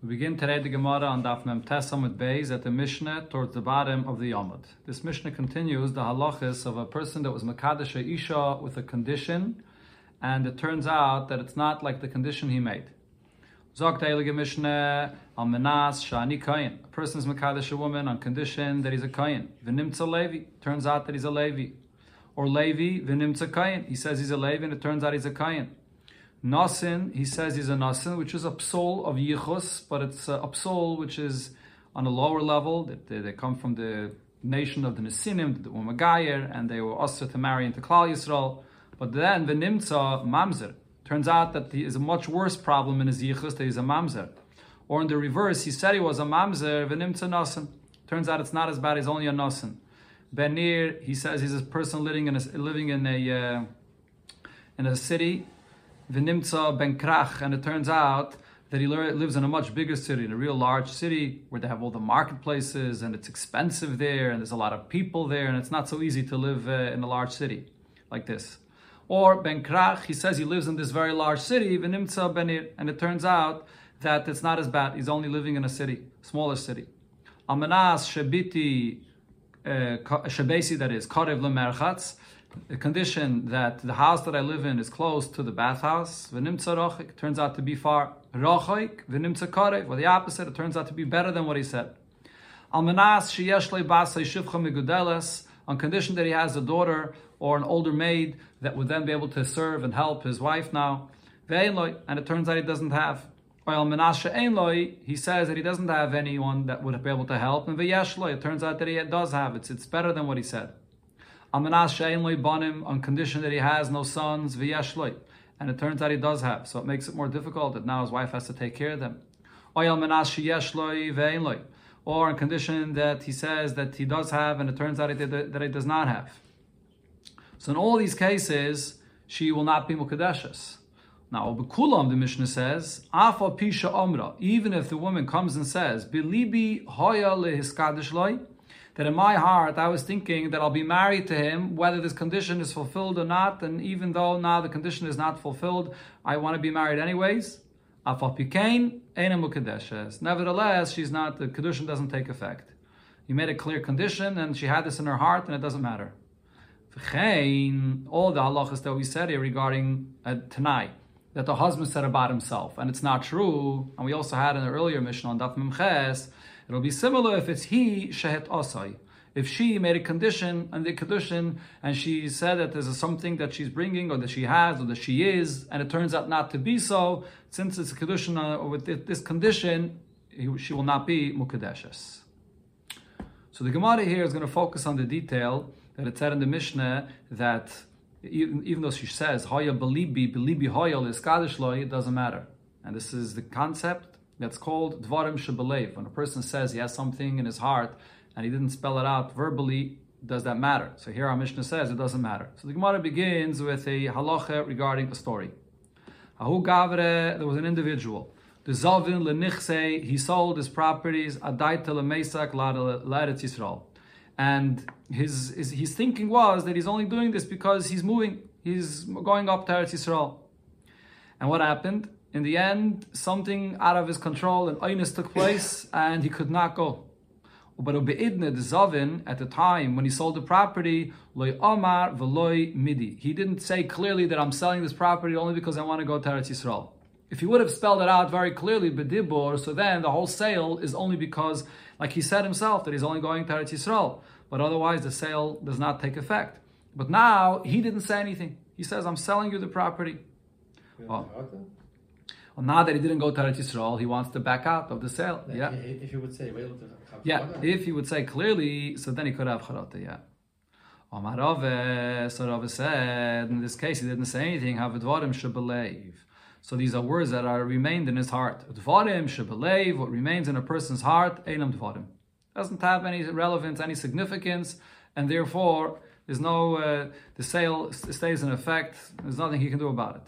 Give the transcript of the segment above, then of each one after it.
We begin today the Gemara on Daf Mem Tes amud Beis at the Mishnah towards the bottom of the Yomud. This Mishnah continues the halachas of a person that was Makadash Isha with a condition, and it turns out that it's not like the condition he made. Zok Eilige Mishnah al Menas Shani Kayin. A person is Makadash a woman on condition that he's a Kayin. V'nimtza Levi. Turns out that he's a Levi. Or Levi, V'nimtza Kayin. He says he's a Levi and it turns out he's a Kayin. Nasin, he says he's a Nasin, which is a psol of Yichus, but it's a psol which is on a lower level. They, they come from the nation of the Nesinim, the Umagayer, and they were also to marry into Klal Yisrael. But then the Nimtza Mamzer. Turns out that he is a much worse problem in his Yichus that he's a Mamzer. Or in the reverse, he said he was a Mamzer, the Nimtza Nasin. Turns out it's not as bad, he's only a Nasin. Benir, he says he's a person living in a, living in a, uh, in a city V'nimtza ben Krach, and it turns out that he lives in a much bigger city, in a real large city where they have all the marketplaces and it's expensive there and there's a lot of people there and it's not so easy to live uh, in a large city like this. Or Ben Krach, he says he lives in this very large city, V'nimtza benir, and it turns out that it's not as bad. He's only living in a city, smaller city. Amanas Shabiti uh, Shabesi, that is, Karev Lemerchatz, condition that the house that I live in is close to the bathhouse, v'nimtza rochik, turns out to be far rochik, or the opposite, it turns out to be better than what he said. Almanas shivcha on condition that he has a daughter or an older maid that would then be able to serve and help his wife now, and it turns out he doesn't have. He says that he doesn't have anyone that would be able to help, and it turns out that he does have it. It's better than what he said. Banim on condition that he has no sons v'yesh loy. And it turns out he does have, so it makes it more difficult that now his wife has to take care of them. Or on condition that he says that he does have, and it turns out that he does not have. So in all these cases, she will not be mukadeshes. Now, Bekulam, the Mishnah says, Afa pisha omra, even if the woman comes and says, Bilibi hoya lehiskadish loy, that in my heart I was thinking that I'll be married to him, whether this condition is fulfilled or not, and even though now the condition is not fulfilled, I want to be married anyways. Nevertheless, she's not, the condition doesn't take effect. You made a clear condition, and she had this in her heart, and it doesn't matter. All the halachas that we said here regarding uh, tonight, that the husband said about himself, and it's not true. And we also had an earlier Mishnah on Daf Memches It'll be similar if it's he shehet asai. If she made a condition and the condition, and she said that there's something that she's bringing, or that she has, or that she is, and it turns out not to be so, since it's a condition uh, with this condition, she will not be mukadeshes. So the Gemara here is going to focus on the detail that it said in the Mishnah that even, even though she says Hoya belibi belibi Hoya is it doesn't matter. And this is the concept that's called Dvarim Shebelev. When a person says he has something in his heart and he didn't spell it out verbally, does that matter? So here our Mishnah says it doesn't matter. So the Gemara begins with a halacha regarding a story. Ahu Gavre, there was an individual. The Zavin Lenichse, he sold his properties, Adaita Lemesak Laretz Yisrael. And his, his, his thinking was that he's only doing this because he's moving, he's going up to Eretz Yisrael. And what happened? In the end, something out of his control, an oinus took place, and he could not go. But Ubeidne, the Zavin, at the time when he sold the property, loy omar v'loy midi. He didn't say clearly that I'm selling this property only because I want to go to Eretz Yisrael. If he would have spelled it out very clearly, bedibur, so then the whole sale is only because, like he said himself, that he's only going to Eretz Yisrael. But otherwise, the sale does not take effect. But now he didn't say anything. He says, "I'm selling you the property." Well, well, now that he didn't go to Eretz Yisrael, he wants to back out of the sale. Like yeah. If he would say, yeah, if he would say clearly, so then he could have charata. Yeah. Omar Rave, so Rave said, in this case, he didn't say anything. Have dvarim shebelev. So these are words that are remained in his heart. Dvarim shebelev, what remains in a person's heart, einam dvarim. Doesn't have any relevance, any significance, and therefore there's no uh, the sale stays in effect. There's nothing he can do about it.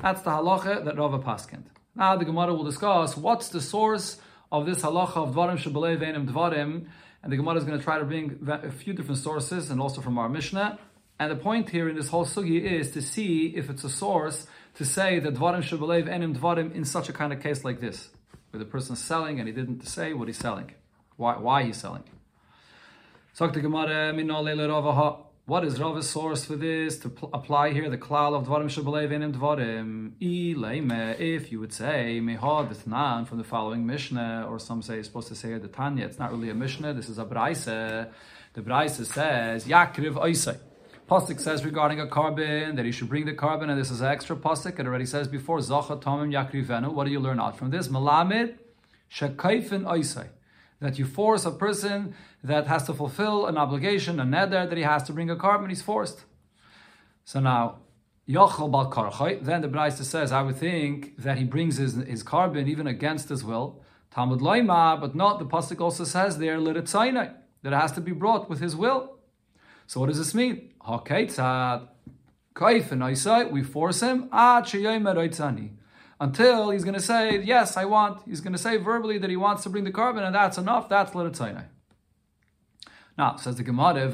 That's the halacha that Rava paskind. Now the Gemara will discuss what's the source of this halacha of dvarim shebelei ve'enim dvarim, and the Gemara is going to try to bring a few different sources and also from our Mishnah. And the point here in this whole sugi is to see if it's a source to say that dvarim shebelei ve'enim dvarim in such a kind of case like this. where the person is selling and he didn't say what he's selling, why, why he's selling. What is Rava's source for this to pl- apply here the klal of dvarim shabalev in dvarim? If you would say mehad nan from the following Mishnah, or some say it's supposed to say the Tanya. It's not really a Mishnah. This is a Braise. The Braise says Yakriv Oisai. Pasuk says regarding a korban that he should bring the korban, and this is an extra pasuk. It already says before Zacha Tomim Yakrivenu. What do you learn out from this? Malamid Shekaifin Oisai. That you force a person that has to fulfill an obligation, a neder, that he has to bring a korban, he's forced. So now, Yochel then the Braisa says, I would think that he brings his, his korban even against his will. Talmud Loima, but not, the Pasuk also says there, Liritzainai, that it has to be brought with his will. So what does this mean? Hakeitzad. Kaif and I we force him ah, until he's going to say, Yes, I want. He's going to say verbally that he wants to bring the korban, and that's enough. That's Liritzainai. Now, says the Gemara,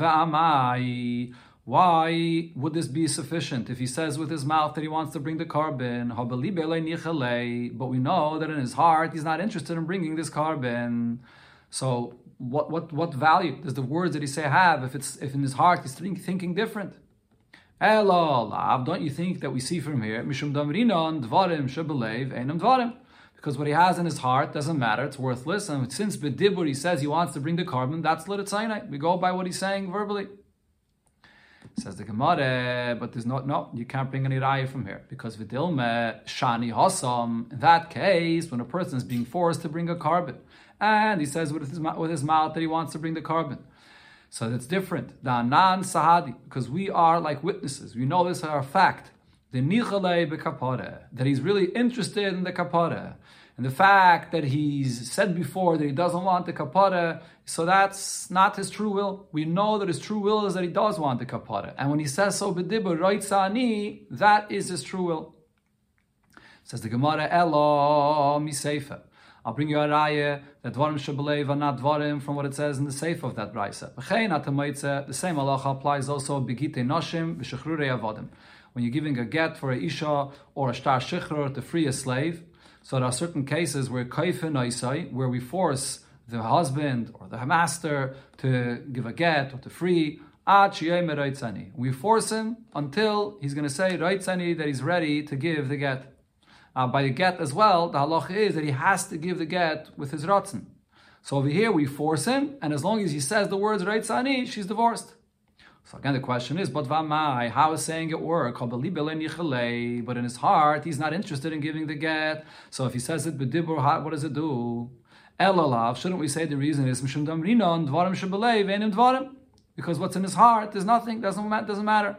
why would this be sufficient if he says with his mouth that he wants to bring the korban? But we know that in his heart he's not interested in bringing this korban. So what what what value does the words that he say have if it's if in his heart he's think, thinking different? Don't you think that we see from here mishum damrinon dvarim shebelev einam dvarim? Because what he has in his heart doesn't matter; it's worthless. And since bedibur he says he wants to bring the korban, that's litatzainai. We go by what he's saying verbally. Says the Gemara, but there's not no, you can't bring any raya from here because vidilme shani hasam. In that case, when a person is being forced to bring a korban, and he says with his, with his mouth that he wants to bring the korban. So that's different. The anan sahadi, because we are like witnesses. We know this are a fact. The nichale bekapare, that he's really interested in the kapara. And the fact that he's said before that he doesn't want the kapara, so that's not his true will. We know that his true will is that he does want the kapara. And when he says so bedibur, right sani, that is his true will. Says the Gemara, Elo miseifa. I'll bring you a raya that dvarim shabalev are not dvarim from what it says in the safe of that brisa. The same halacha applies also begite noshim v'shechrurei avodim. When you're giving a get for a isha or a star shechrur to free a slave, so there are certain cases where kaifin where we force the husband or the master to give a get or to free. We force him until he's going to say that he's ready to give the get. Uh, by the get as well, the halach is that he has to give the get with his ratzin. So over here we force him, and as long as he says the words right? Reitzani, she's divorced. So again, the question is, but vamai, how is saying it work? But in his heart, he's not interested in giving the get. So if he says it bedibur, what does it do? Elalav, shouldn't we say the reason is? Because what's in his heart, there's nothing, doesn't doesn't matter.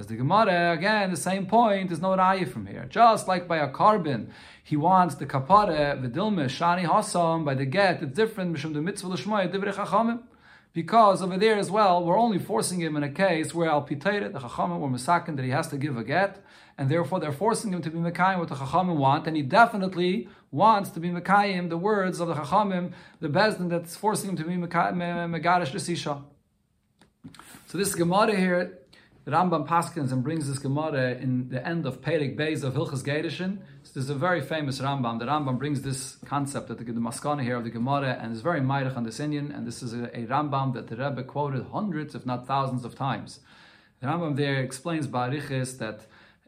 Says the Gemara, again, the same point, there's no raya from here. Just like by a korban, he wants the kapare, the dilme, shani hasam, by the get, it's different, mishum the mitzvah chachamim. Because over there as well, we're only forcing him in a case where al pitayre, the chachamim were misakin, that he has to give a get, and therefore they're forcing him to be mekayim what the chachamim want, and he definitely wants to be mekayim the words of the chachamim, the bezdin that's forcing him to be megarish the So this Gemara here Rambam Paskins and brings this Gemara in the end of Perik Beis of Hilchas Geirushin. So this is a very famous Rambam. The Rambam brings this concept that the, the Maskana here of the Gemara and is very Maidach on this inyan. And this is a, a, Rambam that the Rebbe quoted hundreds, if not thousands, of times. The Rambam there explains Barichis that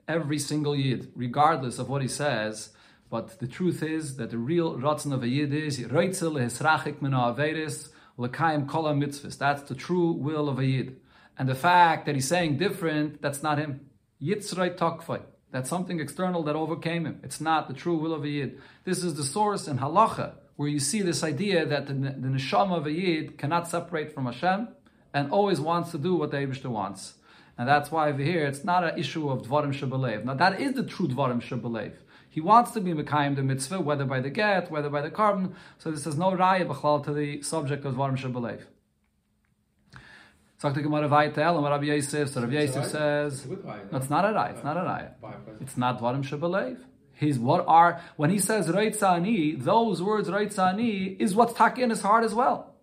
every single Yid, regardless of what he says, but the truth is that the real Ratzon of a Yid is Reitzel Hisrachik Mina Averis L'Kaim Kola. That's the true will of a Yid. And the fact that he's saying different, that's not him. Yitzray Tokfai. That's something external that overcame him. It's not the true will of a Yid. This is the source in Halacha, where you see this idea that the, the neshama of a Yid cannot separate from Hashem and always wants to do what the Abishter wants. And that's why over here, it's not an issue of Dvarim Shabbalev. Now, that is the true Dvarim Shabbalev. He wants to be Mekayim the mitzvah, whether by the get, whether by the korban. So this is no raya b'chlal to the subject of Dvarim Shabbalev. Sagt the Gemara weiter, and Rabbi Yosef, so Rabbi Yosef says, no, it's not a raya, it's not a raya. It's not Dvarim Shebelev. His what are, when he says Reitzani, those words Reitzani is what's tak in his heart as well.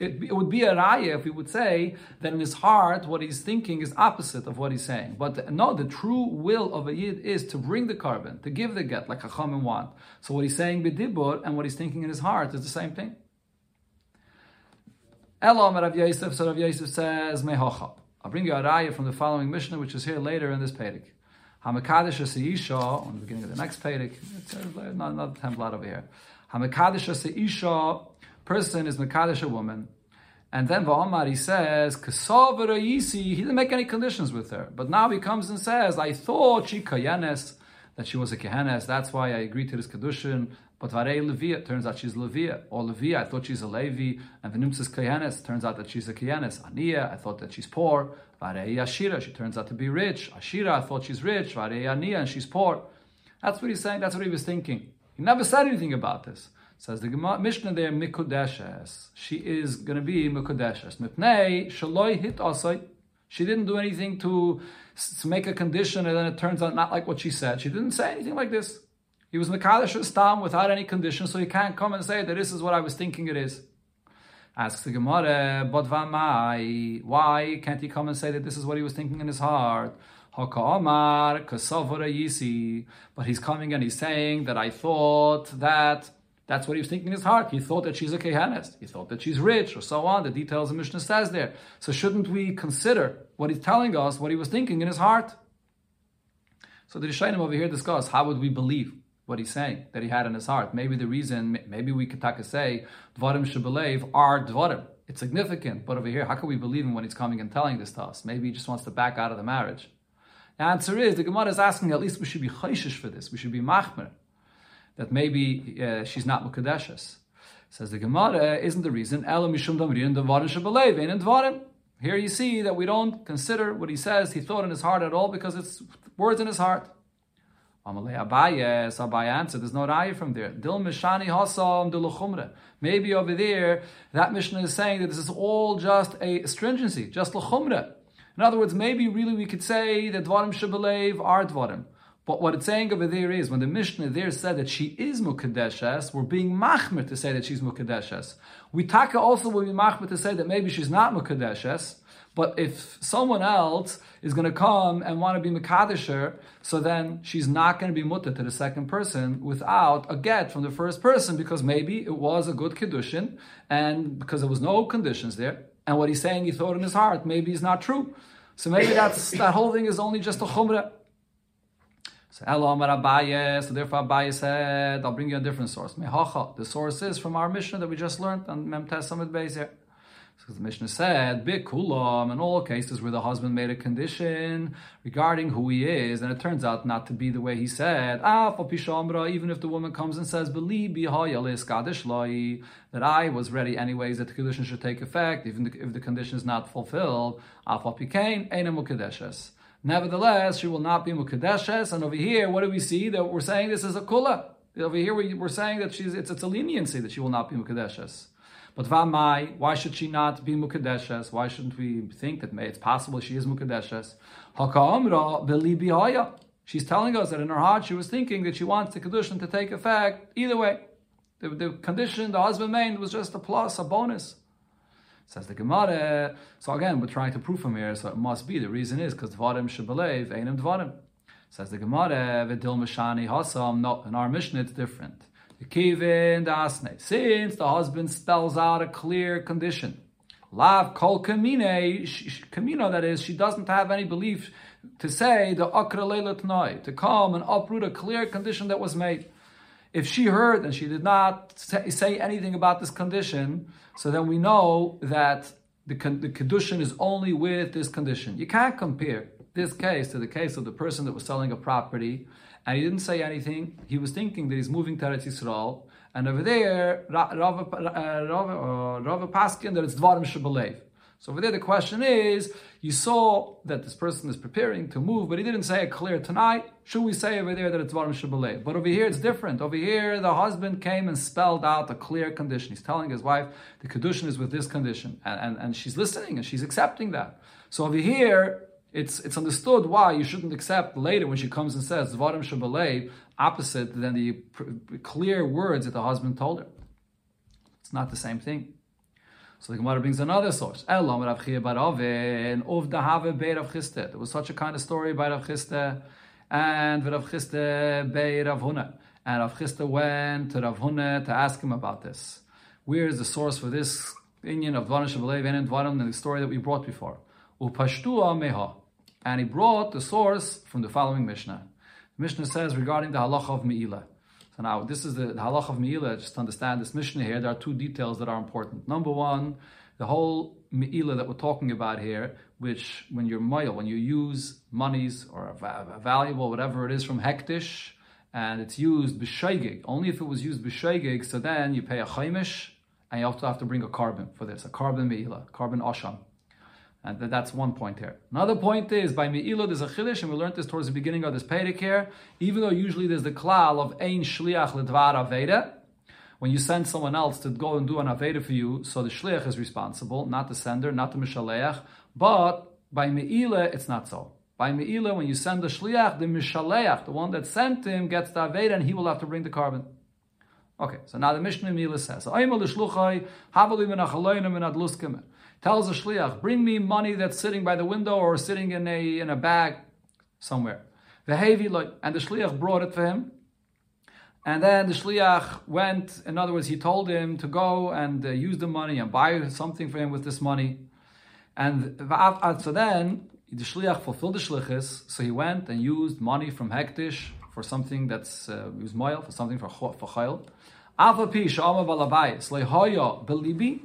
It, it, would be a raya if we would say that in his heart, what he's thinking is opposite of what he's saying. But no, the true will of a yid is to bring the korban, to give the get, like a chaman want. So what he's saying b'dibur and what he's thinking in his heart is the same thing. Elam Rav Yosef, so Rav Yosef says, Mehocha. I'll bring you a raya from the following Mishnah, which is here later in this Perek. Hamakadish Isha, on the beginning of the next Perek, it's uh, not, not a template over here. Hamakadish Isha, person is Makadish a woman. And then Va'amar, he says, Yisi, he didn't make any conditions with her. But now he comes and says, I thought she kayanes, that she was a kehanes, that's why I agreed to this kedushin. But Varei Levi, it turns out she's Levi. Or Levi, I thought she's a Levi. And Venimtzis Kayanes, turns out that she's a Kayanes. Ania, I thought that she's poor. Varei Ashira, she turns out to be rich. Ashira, I thought she's rich. Varei Ania, and she's poor. That's what he's saying, that's what he was thinking. He never said anything about this. Says the Mishnah there, Mikudeshes. She is going to be Mikudeshes. Mipnei, Shaloi hit asay. She didn't do anything to, to make a condition and then it turns out not like what she said. She didn't say anything like this. He was Mekadesh Stam without any condition, so he can't come and say that this is what I was thinking it is. Asks the Gemara, but why can't he come and say that this is what he was thinking in his heart? Haka yisi. But he's coming and he's saying that I thought that that's what he was thinking in his heart. He thought that she's a kehanist. He thought that she's rich, or so on. The details the Mishnah says there. So shouldn't we consider what he's telling us, what he was thinking in his heart? So the Rishonim over here discuss how would we believe what he's saying that he had in his heart. Maybe the reason, maybe we could taka say dvarim shebelev are dvarim. It's significant, but over here, how can we believe him when he's coming and telling this to us? Maybe he just wants to back out of the marriage. The answer is the Gemara is asking at least we should be chayshish for this. We should be machmer that maybe uh, she's not mukadeshes. Says the Gemara, isn't the reason mishum dvarim. Here you see that we don't consider what he says. He thought in his heart at all because it's words in his heart. Amalei Abaye, so Abaye answered, there's no raya from there. Dil Mishani Hasam Dil Maybe over there, that Mishnah is saying that this is all just a stringency, just L'chumra. In other words, maybe really we could say that Dvarim Shabalev are Dvarim. But what it's saying over there is, when the Mishnah there said that she is Mukadeshes, we're being machmer to say that she's Mukadeshes. We taka also will be machmer to say that maybe she's not Mukadeshes, but if someone else is going to come and want to be Makadisher, so then she's not going to be mutter to the second person without a get from the first person because maybe it was a good Kiddushin and because there was no conditions there. And what he's saying he thought in his heart, maybe is not true. So maybe that's that whole thing is only just a chumrah. So Elam Abaye, so therefore Abaye said, I'll bring you a different source. Mehacha, the source is from our Mishnah that we just learned on Memtes Summit Base here. Because the Mishnah said, Bikulam, in all cases where the husband made a condition regarding who he is, and it turns out not to be the way he said, Ah, even if the woman comes and says, that I was ready anyways, that the condition should take effect, even if the condition is not fulfilled, Nevertheless, she will not be Mukadeshes, and over here, what do we see? That we're saying this is a kula. Over here, we're saying that she's it's, it's a leniency that she will not be Mukadeshes. But Vamai, why should she not be Mukadeshes? Why shouldn't we think that it's possible she is Mukadeshes? She's telling us that in her heart she was thinking that she wants the condition to take effect either way. The, the condition the husband made was just a plus, a bonus. Says the Gemara. So again, we're trying to prove from here, so it must be. The reason is because Dvarim should believe, Einim Dvarim. Says the Gemara, Vidil Mashani Hasam. No, in our Mishnah it's different. Kivin dasne. Since the husband spells out a clear condition, lav kol kamine, kamino that is, she doesn't have any belief to say the akra to come and uproot a clear condition that was made. If she heard and she did not say anything about this condition, so then we know that the, the condition is only with this condition. You can't compare this case to the case of the person that was selling a property and he didn't say anything. He was thinking that he's moving to Eretz Yisrael, and over there, Rava uh, Paskin, that it's Dvarim Shabalev. So over there, the question is, you saw that this person is preparing to move, but he didn't say it clear tonight. Should we say over there that it's Dvarim Shabalev? But over here, it's different. Over here, the husband came and spelled out a clear condition. He's telling his wife, the condition is with this condition. And, and, and she's listening and she's accepting that. So over here, it's it's understood why you shouldn't accept later when she comes and says Zvarim Shabbalei opposite than the pr- clear words that the husband told her. It's not the same thing. So the Gemara brings another source. Elam Rav of. There was such a kind of story by Rav Chiste and Rav Chiste Beir Rav Huna. And Rav Chiste went to Rav Huna to ask him about this. Where is the source for this opinion of Dvarim Shabalev and Dvarim in the story that we brought before? Upashtua Meha. And he brought the source from the following Mishnah. The Mishnah says regarding the halacha of Me'ilah. So now, this is the, the halach of Me'ilah. Just understand this Mishnah here, there are two details that are important. Number one, the whole Me'ilah that we're talking about here, which when you're moil, when you use monies or a, a valuable, whatever it is from hektish, and it's used b'shaygig, only if it was used b'shaygig, so then you pay a chaimish, and you also have to bring a korban for this, a korban Me'ilah, korban asham. And that's one point here. Another point is by Me'ilah there's a chiddush, and we learned this towards the beginning of this Perek here. Even though usually there's the klal of ein shliach ledvar aveda, when you send someone else to go and do an aveda for you, so the shliach is responsible, not the sender, not the mishaleach. But by Me'ilah it's not so. By Me'ilah, when you send the shliach, the mishaleach, the one that sent him, gets the aveda, and he will have to bring the korban. Okay, so now the Mishnah Me'ilah says, tells the shliach, bring me money that's sitting by the window or sitting in a in a bag somewhere. The heavy and the shliach brought it for him. And then the shliach went. In other words, he told him to go and uh, use the money and buy something for him with this money. And so then the shliach fulfilled the shlichus. So he went and used money from hektish for something that's uh, used moil for something for for chayil. Avapi shama balabayis lehoya belibi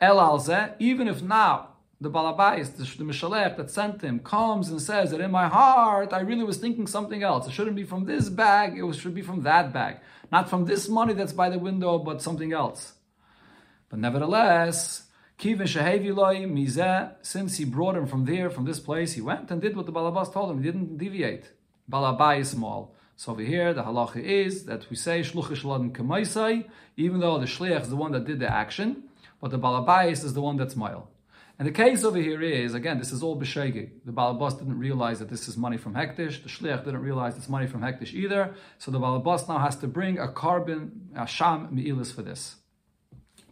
El alze, even if now the balabais, the, the mishalech that sent him, comes and says that in my heart I really was thinking something else. It shouldn't be from this bag; it should be from that bag, not from this money that's by the window, but something else. But nevertheless, since he brought him from there, from this place, he went and did what the balabas told him. He didn't deviate. Balabai is small. So over here, the halacha is that we say even though the shliach is the one that did the action, but the balabais is the one that's mile. And the case over here is, again, this is all b'shegi. The balabas didn't realize that this is money from hektish. The shliach didn't realize it's money from hektish either. So the balabas now has to bring a korban, a sham mi'ilis for this.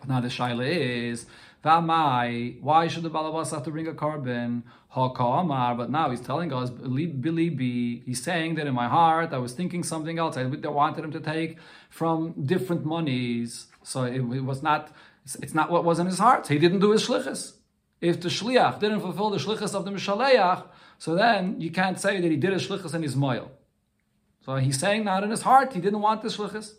But now the shaila is, Vamai, why should the balabas have to bring a korban? Amar, but now he's telling us, Bilibi, he's saying that in my heart I was thinking something else. I wanted him to take from different monies. So it was not it's, not what was in his heart. He didn't do his shlichus. If the shliach didn't fulfill the shlichus of the mishaleach, so then you can't say that he did his shlichus in his moil. So he's saying that in his heart he didn't want the shlichus.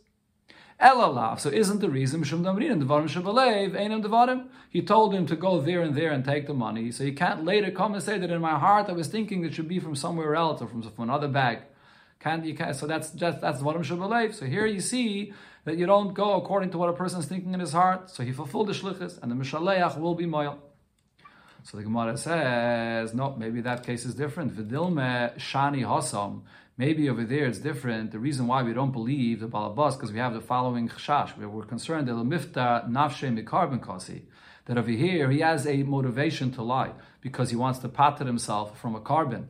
Elalav. So isn't the reason Mishum Devarim Einam Devarim? He told him to go there and there and take the money. So you can't later come and say that in my heart I was thinking it should be from somewhere else or from, from another bag. Can't you can't, so that's just that's Devarim Shabalev. So here you see that you don't go according to what a person is thinking in his heart. So he fulfilled the shlichus, and the mishaleach will be moil. So the Gemara says, no, maybe that case is different. Vidilme shani hasam. Maybe over there it's different. The reason why we don't believe the balabas because we have the following chashash. We're concerned that mifta nafshe mikarbon kasi. That over here he has a motivation to lie because he wants to patent himself from a korban.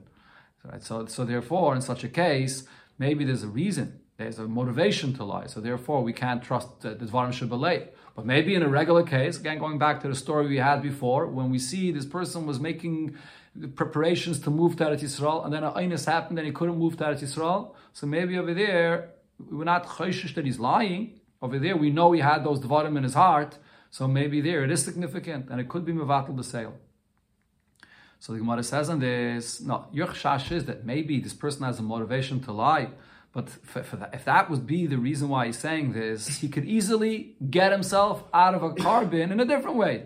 Right? So, so therefore, in such a case, maybe there's a reason there's a motivation to lie. So therefore, we can't trust the Dvarim Shabbalay. But maybe in a regular case, again, going back to the story we had before, when we see this person was making preparations to move to Eretz Yisrael, and then a Einus happened and he couldn't move to Eretz Yisrael. So maybe over there, we're not chayshish that he's lying. Over there, we know he had those Dvarim in his heart. So maybe there it is significant, and it could be Mevatel the sale. So the Gemara says on this, no, your chash is that maybe this person has a motivation to lie. But for, for that, if that would be the reason why he's saying this, he could easily get himself out of a korban in a different way.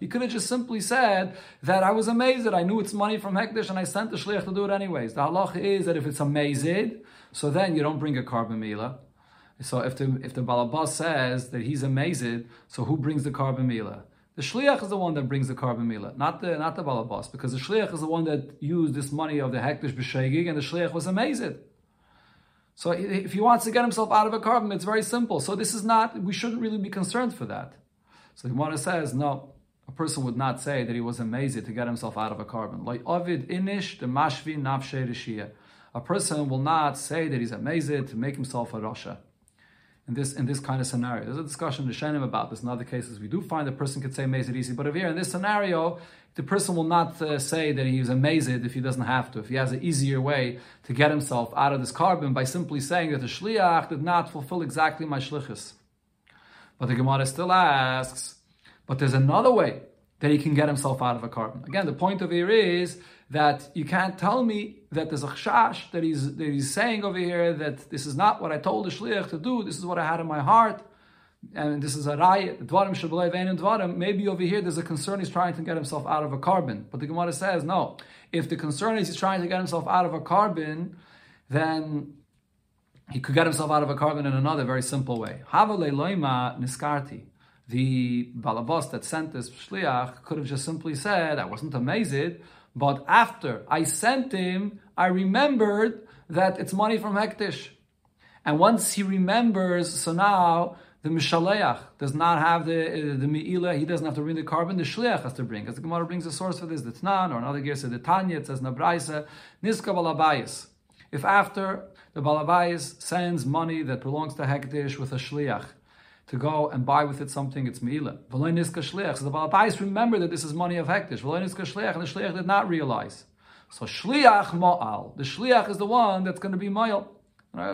He could have just simply said that I was amazed. I knew it's money from Hekdesh and I sent the shliach to do it anyways. The halach is that if it's amazed, so then you don't bring a korban mila. So if the if the balabas says that he's amazed, so who brings the korban mila? The shliach is the one that brings the korban mila, not the not the balabas, because the shliach is the one that used this money of the hektish b'shegig, and the shliach was amazed. So if he wants to get himself out of a korban, it's very simple. So this is not, we shouldn't really be concerned for that. So the Gemara says, no, a person would not say that he was amazed to get himself out of a korban. Like Ovid inish the mashvi nafshe A person will not say that he's amazed to make himself a rasha. In this in this kind of scenario. There's a discussion in the Shenim about this. In other cases, we do find a person could say mazid easy, but here in this scenario, the person will not uh, say that he's a mazid if he doesn't have to. If he has an easier way to get himself out of this korban by simply saying that the shliach did not fulfill exactly my shlichus. But the Gemara still asks, but there's another way that he can get himself out of a korban. Again, the point of here is that you can't tell me that there's a chash that he's that he's saying over here that this is not what I told the shliach to do. This is what I had in my heart, and this is a dvarim. Maybe over here there's a concern he's trying to get himself out of a korban. But the Gemara says no. If the concern is he's trying to get himself out of a korban, then he could get himself out of a korban in another very simple way. Havale loima niskarti. The balabos that sent this shliach could have just simply said, "I wasn't amazed." But after I sent him, I remembered that it's money from Hektish. And once he remembers, so now the Mishaleach does not have the uh, the Me'ila, he doesn't have to bring the korban, the Shliach has to bring. As the Gemara brings a source for this, the Tnan, or another gear says the Tanya, it says Nabraisa, Niska Balabayas. If after the Balabayas sends money that belongs to Hektish with a Shliach, to go and buy with it something, it's Meila. So the Balabais remember that this is money of Hektish. And the shliach did not realize. So shliach ma'al. The shliach is the one that's going to be ma'al.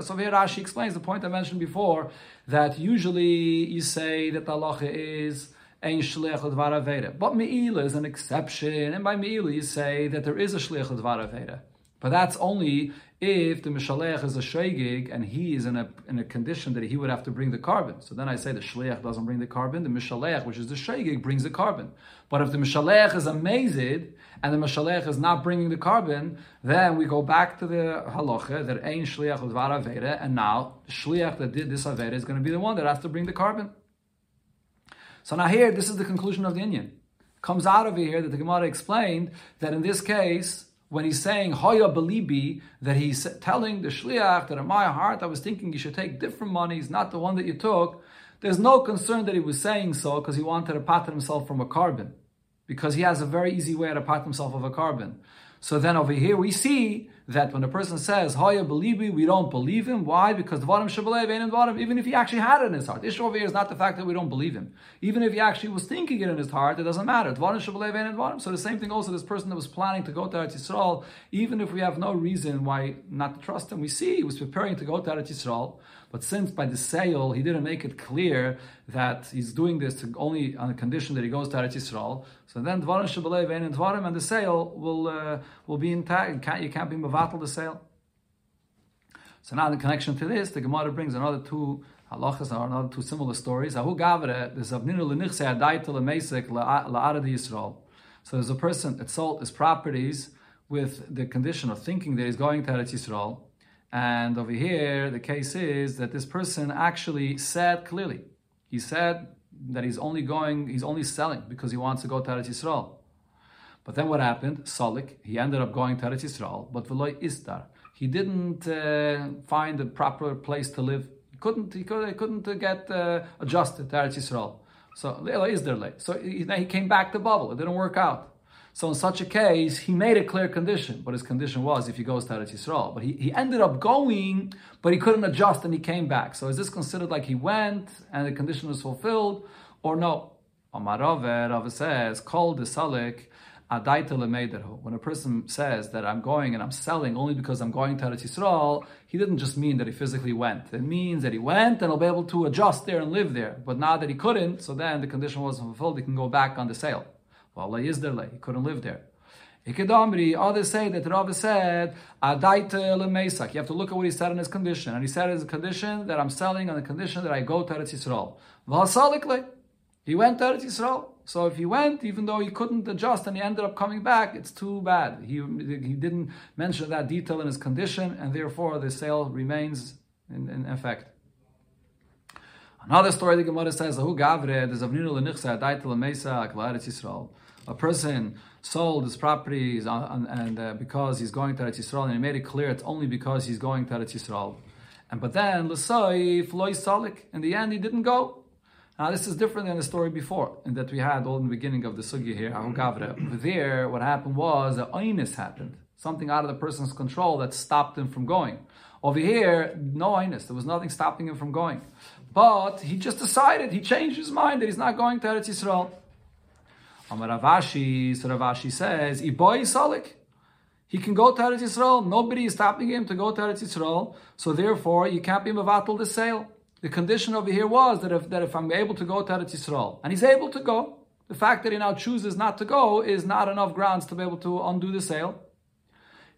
So here Rashi explains the point I mentioned before, that usually you say that the halacha is ein shliach. But me'ila is an exception, and by me'ila you say that there is a shliach l'dvar aveda. But that's only if the Mishalech is a Shegig and he is in a, in a condition that he would have to bring the korban. So then I say the Shleach doesn't bring the korban, the Mishalech, which is the Shegig, brings the korban. But if the Mishalech is amazed and the Mishalech is not bringing the korban, then we go back to the halacha that Ein Shleach Udvar Aveda, and now the Shleach that did this Aveda is going to be the one that has to bring the korban. So now here, this is the conclusion of the inyan. Comes out of here that the Gemara explained that in this case, when he's saying Hoya Belibi, that he's telling the Shliach that in my heart I was thinking you should take different monies, not the one that you took, there's no concern that he was saying so because he wanted to pat himself from a korban. Because he has a very easy way to pat himself of a korban. So then over here we see that when a person says believe me," we don't believe him. Why? Because the Dvarim Shabbalev ain't Dvarim, even if he actually had it in his heart. The issue over here is not the fact that we don't believe him. Even if he actually was thinking it in his heart, it doesn't matter. So the same thing also, this person that was planning to go to Eretz Yisrael, even if we have no reason why not to trust him, we see he was preparing to go to Eretz Yisrael. But since by the sale he didn't make it clear that he's doing this only on the condition that he goes to Eretz Yisrael, so then Dvarim Shabbalev and Dvarim and the sale will uh, will be intact. You can't, you can't be Mavatal the sale. So now in connection to this, the Gemara brings another two halachas or another two similar stories. Ahu gavre, la'arad Yisrael. So there's a person that sold his properties with the condition of thinking that he's going to Eretz Yisrael, and over here, the case is that this person actually said clearly, he said that he's only going, he's only selling because he wants to go to Eretz Yisrael. But then what happened? Salik, he ended up going to Eretz Yisrael, but Veloy Istar. He didn't uh, find a proper place to live. He couldn't, he, could, he couldn't get uh, adjusted to Eretz Yisrael. So, Leila is there late. So he, he came back to Bavel. It didn't work out. So in such a case, he made a clear condition. But his condition was if he goes to Eretz Yisrael. But he, he ended up going, but he couldn't adjust and he came back. So is this considered like he went and the condition was fulfilled? Or no? Amarove, Rava says, called the salik, when a person says that I'm going and I'm selling only because I'm going to Eretz Yisrael, he didn't just mean that he physically went. It means that he went and he'll be able to adjust there and live there. But now that he couldn't, so then the condition wasn't fulfilled, he can go back on the sale. Well, he couldn't live there. Others say that Rabbi said, Adaita lemesak. You have to look at what he said in his condition. And he said in his condition that I'm selling on the condition that I go to Eretz Yisrael. He went to Eretz Yisrael. So if he went, even though he couldn't adjust and he ended up coming back, it's too bad. He, he didn't mention that detail in his condition, and therefore the sale remains in, in effect. Another story the Gemara says, "Ahu gavre Yisrael." A person sold his properties and, and uh, because he's going to Eretz Yisrael, and he made it clear it's only because he's going to Eretz Yisrael. And but then l'soif loy salik. In the end, he didn't go. Now this is different than the story before, and that we had all in the beginning of the sugi here. Ahu gavre. Over there, what happened was a oinus happened, something out of the person's control that stopped him from going. Over here, no oinus. There was nothing stopping him from going. But he just decided, he changed his mind that he's not going to Eretz Yisrael. Amar so Ravashi says, Iboy Salik. He can go to Eretz Yisrael. Nobody is stopping him to go to Eretz Yisrael. So therefore, you can't be Mavatal the sale. The condition over here was that if, that if I'm able to go to Eretz Yisrael, and he's able to go, the fact that he now chooses not to go is not enough grounds to be able to undo the sale.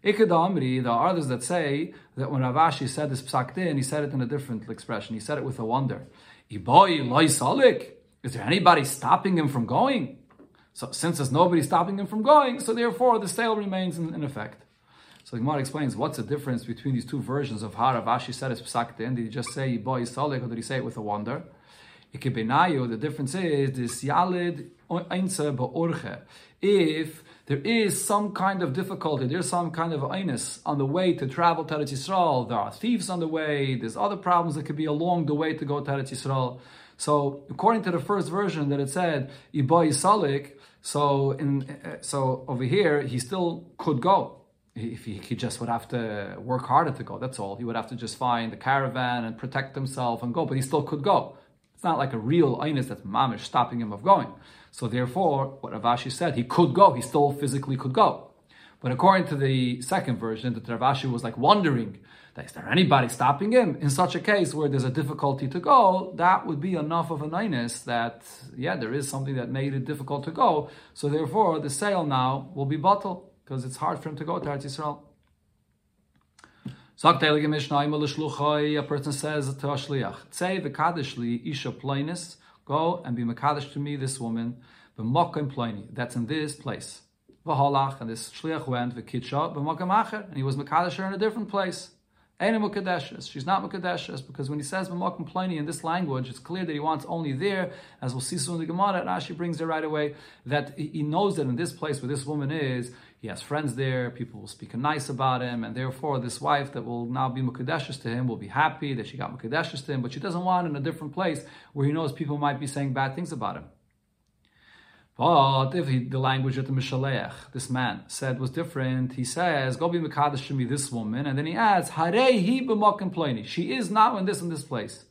Ikadamri, there are others that say that when Ravashi said this psak he said it in a different expression. He said it with a wonder. Iboy loy salik. Is there anybody stopping him from going? So since there's nobody stopping him from going, so therefore the sale remains in, in effect. So the Gemara explains what's the difference between these two versions of how Ravashi said psak din. Did he just say Iboy salik or did he say it with a wonder? Ikebenayu, the difference is this yalid einsa ba'orche. If there is some kind of difficulty, there's some kind of einus on the way to travel to Eretz Yisrael, there are thieves on the way, there's other problems that could be along the way to go to Eretz Yisrael. So, according to the first version that it said, Iboy Salik, so in uh, so over here, he still could go. If he, he just would have to work harder to go, that's all. He would have to just find the caravan and protect himself and go, but he still could go. It's not like a real einus that's mamish stopping him of going. So therefore, what Ravashi said, he could go, he still physically could go. But according to the second version, that Ravashi was like wondering, is there anybody stopping him? In such a case where there's a difficulty to go, that would be enough of an einus that, yeah, there is something that made it difficult to go. So therefore, the sale now will be bottled because it's hard for him to go to Eretz Yisrael. A person says to a shliach, "Say v'kadishli isha plainis, go and be mekadosh to me this woman, b'mokim plaini. That's in this place. V'holach, and this shliach went v'kitsha b'mokim acher, and he was mekadosh her in a different place. She's not Mukadeshes because when he says Mamokim Pliny in this language, it's clear that he wants only there, as we'll see soon in the Gemara, Rashi brings it right away, that he knows that in this place where this woman is, he has friends there, people will speak nice about him, and therefore this wife that will now be Mukadeshes to him will be happy that she got Mukadeshes to him, but she doesn't want in a different place where he knows people might be saying bad things about him. But if he, the language that the Mishaleach, this man, said was different, he says, Go be Mekadosh to me, this woman, and then he adds, Hare hi b'makim ploini. She is now in this in this place.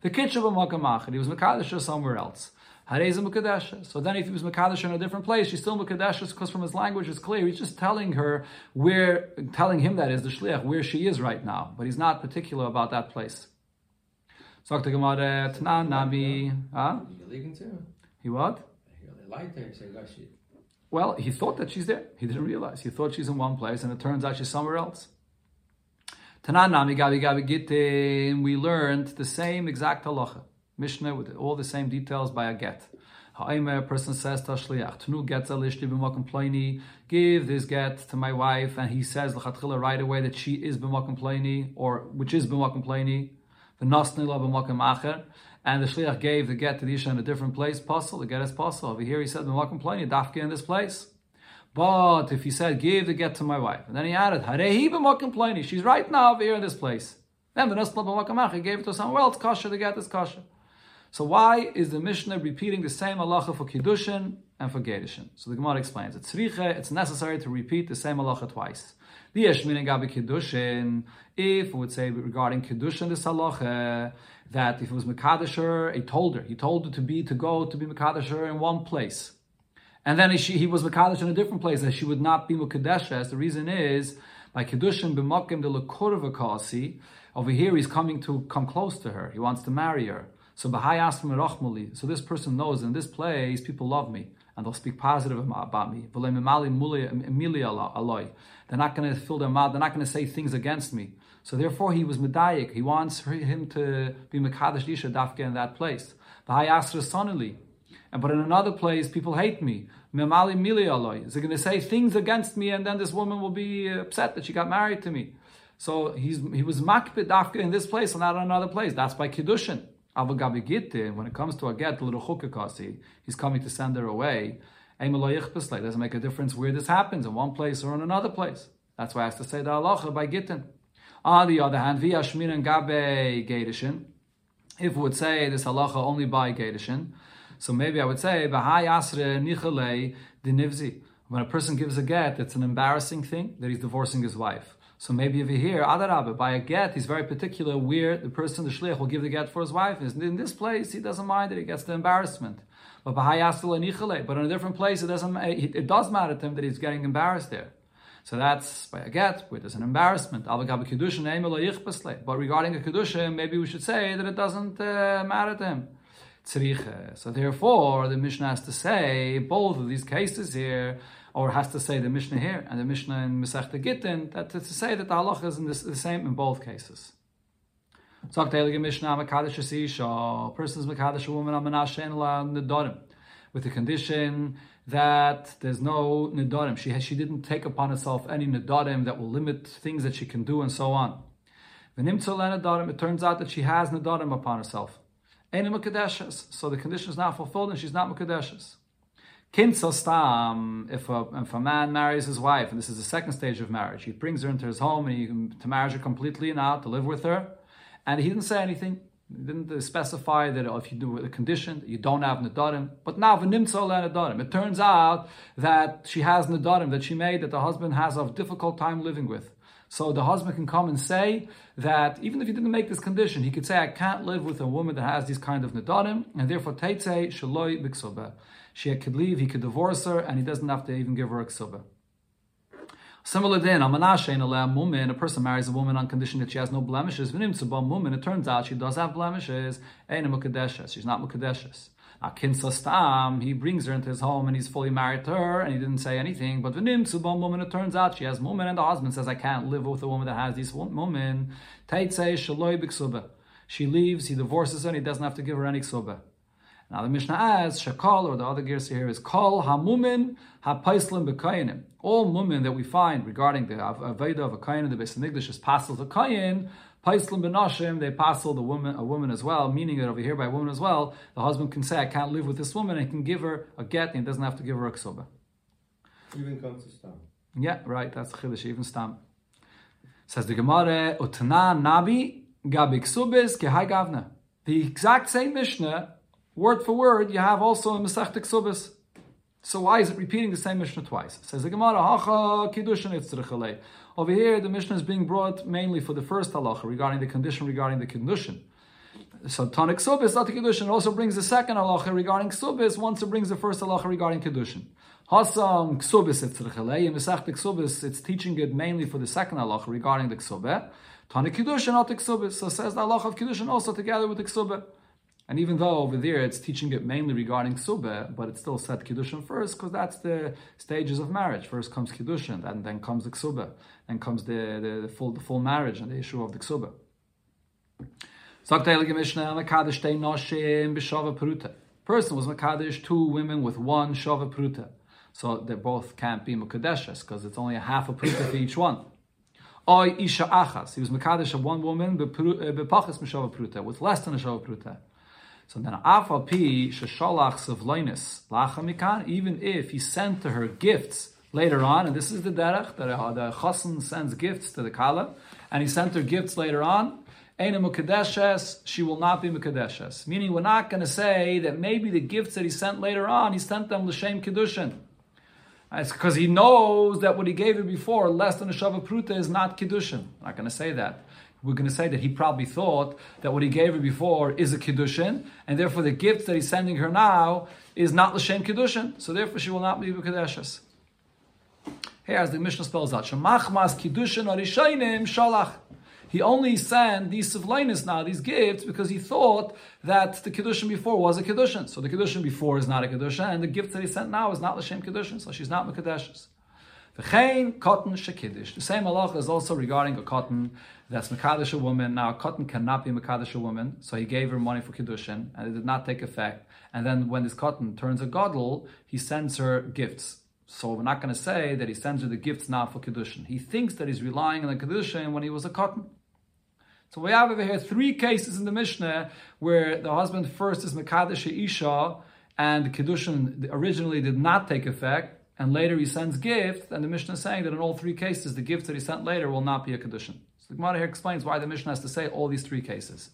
The kitchen achad. He was Mekadosh somewhere else. Hare is a Mekadosh. So then if he was Mekadosh in a different place, she's still Mekadosh because from his language it's clear. He's just telling her where, telling him that is the Shliach, where she is right now. But he's not particular about that place. So Gemara, Tnan Nami. Huh? He what? Well, he thought that she's there. He didn't realize. He thought she's in one place, and it turns out she's somewhere else. Tananami Gabi Gabi Gittin, we learned the same exact halacha. Mishnah with all the same details by a get. A person says to Shliach, Tnu gets a give this get to my wife, and he says l'chatchila right away that she is b'makom or which is b'makom pleni, v'nosni la and the shliach gave the get to the isha in a different place, puzzle, the get is puzzle. Over here he said, "B'makom pleni dafke in this place." But if he said, "Give the get to my wife," and then he added, "Harehi pleni," she's right now over here in this place. Then the b'makom he gave it to someone else. Kasha, the get is kasha. So why is the Mishnah repeating the same halacha for kiddushin and for gedushin? So the Gemara explains, it's it's necessary to repeat the same halacha twice. The Yeshmin Gabi if we would say regarding Kiddushin, this halacha, that if it was Makadasher, he told her, he told her to be, to go to be Makadasher in one place. And then he, he was Makadash in a different place, that she would not be Mukadeshes. The reason is, by Kiddushin b'makim de lekurvakasi, over here he's coming to come close to her. He wants to marry her. So Bahai asked him So this person knows in this place people love me and they'll speak positive about me. They're not going to fill their mouth. They're not going to say things against me. So therefore, he was medayik. He wants him to be mekadesh isha dafke in that place. And but in another place, people hate me. Memali mili he going to say things against me, and then this woman will be uh, upset that she got married to me? So he's he was makbid dafke in this place and not in another place. That's by kiddushin. When it comes to a get, the little chukakasi, he's coming to send her away. It doesn't make a difference where this happens, in one place or in another place. That's why I have to say the halacha by gittin. On the other hand, via gabe gedishin, if we would say this halacha only by gedishin, so maybe I would say b'hai asre nichalei dinivzi. When a person gives a get, it's an embarrassing thing that he's divorcing his wife. So maybe over here, Adarabah, by a get, he's very particular where the person, the shliach, will give the get for his wife. And In this place, he doesn't mind that he gets the embarrassment. But but in a different place, it doesn't. It does matter to him that he's getting embarrassed there. So that's by a get, where there's an embarrassment. But regarding a kedushin, maybe we should say that it doesn't uh, matter to him. So therefore, the Mishnah has to say both of these cases here or has to say the Mishnah here and the Mishnah in Masechta Gittin, that to say that the halacha is this, the same in both cases. So Mishnah Makadish Isha, a person is Makadish a woman Nidorim, with the condition that there's no Nidorim. She has, she didn't take upon herself any Nidorim that will limit things that she can do and so on. It turns out that she has Nidorim upon herself. Any Makadeshas. So the condition is not fulfilled and she's not Makadeshes. Kinsa stam, if a, if a man marries his wife, and this is the second stage of marriage, he brings her into his home and he to marry her completely now to live with her, and he didn't say anything. He didn't uh, specify that oh, if you do a condition, you don't have nadarim. But now v'nimtza nadarim. It turns out that she has nadarim that she made that the husband has a difficult time living with. So the husband can come and say that even if he didn't make this condition, he could say, I can't live with a woman that has these kind of nadarim, and therefore teitze shaloi biksobeh she could leave, he could divorce her, and he doesn't have to even give her a ksuba. Similar then, a woman, a person marries a woman on condition that she has no blemishes. woman, it turns out she does have blemishes. She's not mukadeshes. Stam, he brings her into his home and he's fully married to her and he didn't say anything. But v'nim subam woman, it turns out she has mumin and the husband says, I can't live with a woman that has these mumin. She leaves, he divorces her and he doesn't have to give her any ksuba. Now the Mishnah adds, Shakal, or the other gears here is Kol Hamumin HaPaislim B'Kayanim. All mumin that we find regarding the Aveda of a Kayan, the Beis Hamikdash is passel to Kayan, Paislim B'Nashim, they passel the woman, a woman as well, meaning that over here by woman as well, the husband can say, I can't live with this woman, and he can give her a get, and he doesn't have to give her a ksoba. Even comes to Stam. Yeah, right, that's Chiddush, even Stam. Says the Gemara, Utana Nabi Gabi Ksubis Kehai Gavna. The exact same Mishnah word for word, you have also in Masech Ksubis. So why is it repeating the same Mishnah twice? It says the Gemara, Hacha Kiddushin Over here, the Mishnah is being brought mainly for the first halacha regarding the condition regarding the Kiddushin. So Tonic Ksubis, not the Kiddushin, also brings the second halacha regarding Ksubis, once it brings the first halacha regarding Kiddushin. Hasam Ksubis Yitzrichalei, in Masech Ksubis, it's teaching it mainly for the second halacha regarding the Ksubah. Tonic Kiddushin, not the Ksubis. So says the halacha of Kiddushin also together with the Ksubah. And even though over there it's teaching it mainly regarding Subeh, but it still said Kiddushin first, because that's the stages of marriage. First comes Kiddushin, and then comes the Ksubah, then comes the, the, the, full, the full marriage and the issue of the Ksubah. Person was Makadish, two women with one Shava Pruta. So they both can't be Mukadeshes, because it's only a half a Pruta for each one. Oy Isha Achas. He was Makadish of one woman, Pruta, uh, with less than a Shava Pruta. So then, afal pi sheshalach savloinis lachamikan, even if he sent to her gifts later on, and this is the derech that uh, the chassan sends gifts to the kala, and he sent her gifts later on. Eina mukadeshes, she will not be mukadeshes. Meaning, we're not going to say that maybe the gifts that he sent later on, he sent them l'shem kedushin. It's because he knows that what he gave her before, less than a shava pruta, is not kedushin. I'm not going to say that we're going to say that he probably thought that what he gave her before is a kiddushin, and therefore the gift that he's sending her now is not l'shem kiddushin, so therefore she will not be b'kedeshes. Here, as the Mishnah spells out, shemachmas kiddushin arishayim shalach. He only sent these sivlainis now, these gifts, because he thought that the kiddushin before was a kiddushin. So the kiddushin before is not a kiddushin, and the gift that he sent now is not l'shem kiddushin, so she's not mekadeshes. The cotton shekiddish. The same halacha is also regarding a cotton that's Makadish a woman. Now, a cotton cannot be Makadish a woman, so he gave her money for Kiddushin, and it did not take effect. And then when this cotton turns a Godel, he sends her gifts. So we're not going to say that he sends her the gifts now for Kiddushin. He thinks that he's relying on the Kiddushin when he was a cotton. So we have over here three cases in the Mishnah where the husband first is Makadish Isha, and Kiddushin originally did not take effect, and later he sends gift, and the Mishnah is saying that in all three cases, the gifts that he sent later will not be a condition. So The Gemara here explains why the Mishnah has to say all these three cases.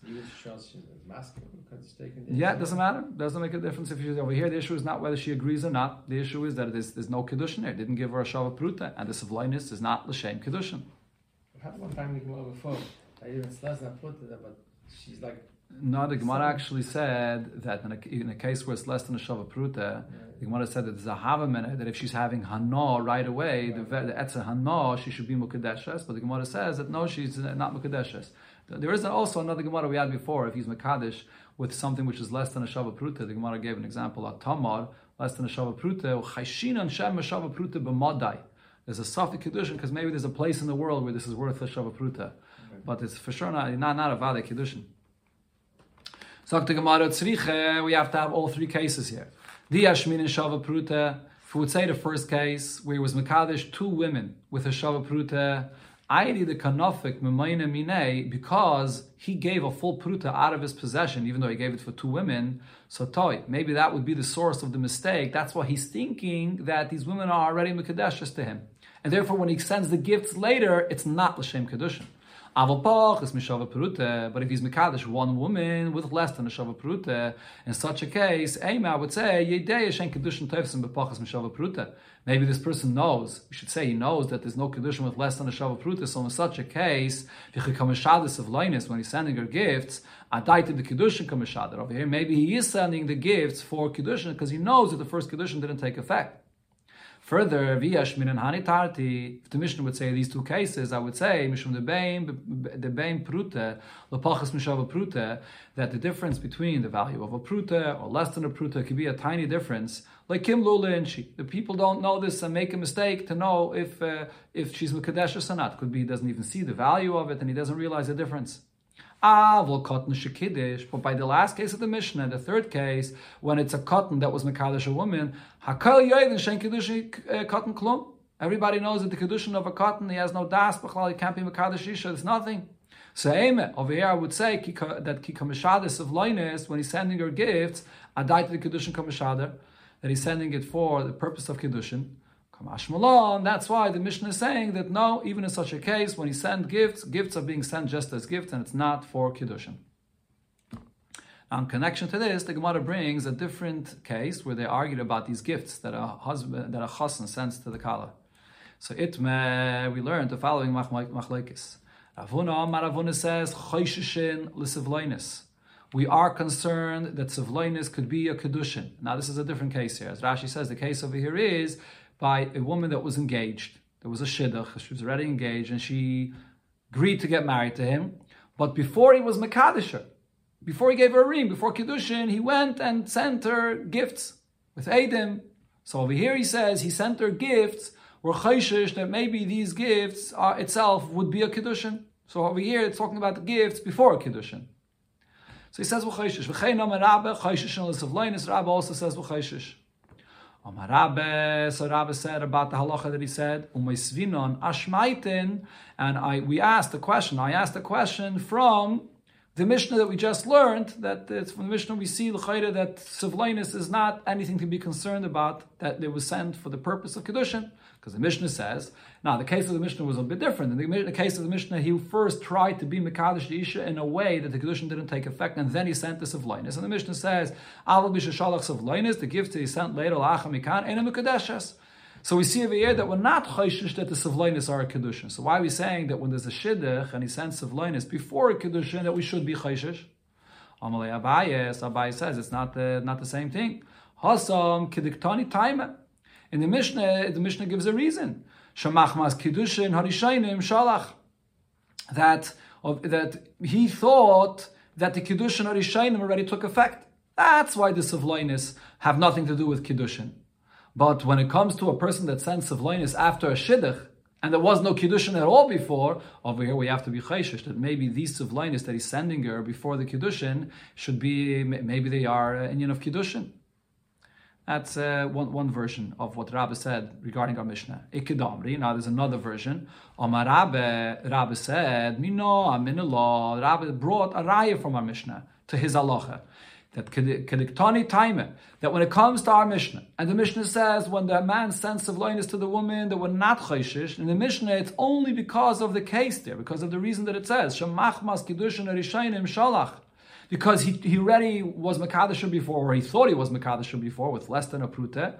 Yeah, it doesn't matter. It doesn't make a difference if she's over here. The issue is not whether she agrees or not. The issue is that there's, there's no there. It didn't give her a shava pruta, and the savloinus is not l'shem. I've had one time in the Gemara before. I even less than put it, but she's like, No, the Gemara actually said that in a, in a case where it's less than a shava pruta, the Gemara said that there's a hava minute that if she's having hana right away, the, the etza hana, she should be mukadeshes. But the Gemara says that no, she's not mukadeshes. There is also another Gemara we had before. If he's makadesh with something which is less than a shava pruta, the Gemara gave an example of tamar less than a shava pruta. Oh, Chayshinan shem a shava pruta b'madai. There's a safik kedushin because maybe there's a place in the world where this is worth a shava pruta, but it's for sure not not, not a vade kedushin. Sagt the Gemara Tzriche, we have to have all three cases here. The Ashmin and Shava Pruta, if we would say the first case, where it was Makadish, two women with a Shava Pruta, Aidi the Kanofik Memayne Mine, because he gave a full Pruta out of his possession, even though he gave it for two women, so toy, maybe that would be the source of the mistake. That's why he's thinking that these women are already Makadeshas to him. And therefore, when he sends the gifts later, it's not L'Shem Kedushin. But if he's mekadosh one woman with less than a shava perute, in such a case, Eima would say. Maybe this person knows. We should say he knows that there's no kedushin with less than a shava perute. So in such a case, of linus when he's sending her gifts, adaita the kedushin kamashadar over here. Maybe he is sending the gifts for kedushin because he knows that the first kedushin didn't take effect. Further, and hanitarti, if the Mishnah would say these two cases, I would say, mishum the bein prute, that the difference between the value of a prute or less than a prute could be a tiny difference, like Kim she. The people don't know this and make a mistake to know if uh, if she's Mekadesh or not. Could be he doesn't even see the value of it and he doesn't realize the difference. Well, cotton shekidish. But by the last case of the Mishnah, the third case, when it's a cotton that was mekadosh a woman, hakal yoyden shen kiddush uh, cotton klum. Everybody knows that the kedushin of a cotton, he has no das, b'chlal, he can't be mekadosh isha. It's nothing. So over here I would say that kikamishadis of loinus, when he's sending her gifts, adai to the kedushin kamishadar, that he's sending it for the purpose of kedushin. That's why the Mishnah is saying that no, even in such a case, when he sends gifts, gifts are being sent just as gifts and it's not for Kiddushin. Now, in connection to this, the Gemara brings a different case where they argued about these gifts that a husband, that a chassan sends to the kala. So itme, we learned the following machlekes. Ravuna, Maravuna says, Chosheshin l'sivloinus. We are concerned that sivloinus could be a kedushin. Now, this is a different case here. As Rashi says, the case over here is by a woman that was engaged. There was a shidduch, she was already engaged, and she agreed to get married to him. But before he was Makadisher, before he gave her a ring, before Kiddushin, he went and sent her gifts with Adim. So over here he says he sent her gifts, were chayshish that maybe these gifts are, itself would be a Kiddushin. So over here it's talking about the gifts before a Kiddushin. So he says, V'chayshish. V'chein Rabbe, chayshish and. Rabbe also says, V'chayshish. Amar Rabbe, so Rabbe said about the halacha that he said, Umeisvinon ashmaitin, and I we asked the question. I asked the question from the Mishnah that we just learned. That it's from the Mishnah we see l'chayre that sivlainis is not anything to be concerned about. That it was sent for the purpose of kedushin, because the Mishnah says. Now the case of the Mishnah was a bit different. In the, the case of the Mishnah, he first tried to be mekadosh isha in a way that the kedushin didn't take effect, and then he sent the sivlainis. And the Mishnah says, "Aval b'sheshalach sivlainis," the gift that he sent later la'acham mikan, and a mekadeshes. So we see over here that we're not chayshish that the sivloinis are a kedushin. So why are we saying that when there's a shidduch and he sends sivloinis before a kedushin that we should be chayshish? Amalei Abaye, Abaye says it's not the not the same thing. Hasam kediktani taima. In the Mishnah, the Mishnah gives a reason. Shamachmas kiddushin harishainim shalach. That of, that he thought that the kiddushin harishainim already took effect. That's why the sivloinis have nothing to do with kiddushin. But when it comes to a person that sends sivloinis after a shidduch, and there was no kiddushin at all before, over here we have to be chayshish that maybe these sivloinis that he's sending her before the kiddushin should be maybe they are uh, inyan of kiddushin. That's uh, one, one version of what Rabbi said regarding our Mishnah. Ikidamri. Now there's another version. Omar Rabbi, Rabbi said, Mino aminullah. Rabbi brought a raya from our Mishnah to his halacha. That kediktani time, that when it comes to our Mishnah, and the Mishnah says when the man sends savloinus to the woman, that we're not chayshish. In the Mishnah, it's only because of the case there, because of the reason that it says shemachmas kiddushin erishainim shalach because he, he already was Makadasha before, or he thought he was Makadasha before with less than a prute.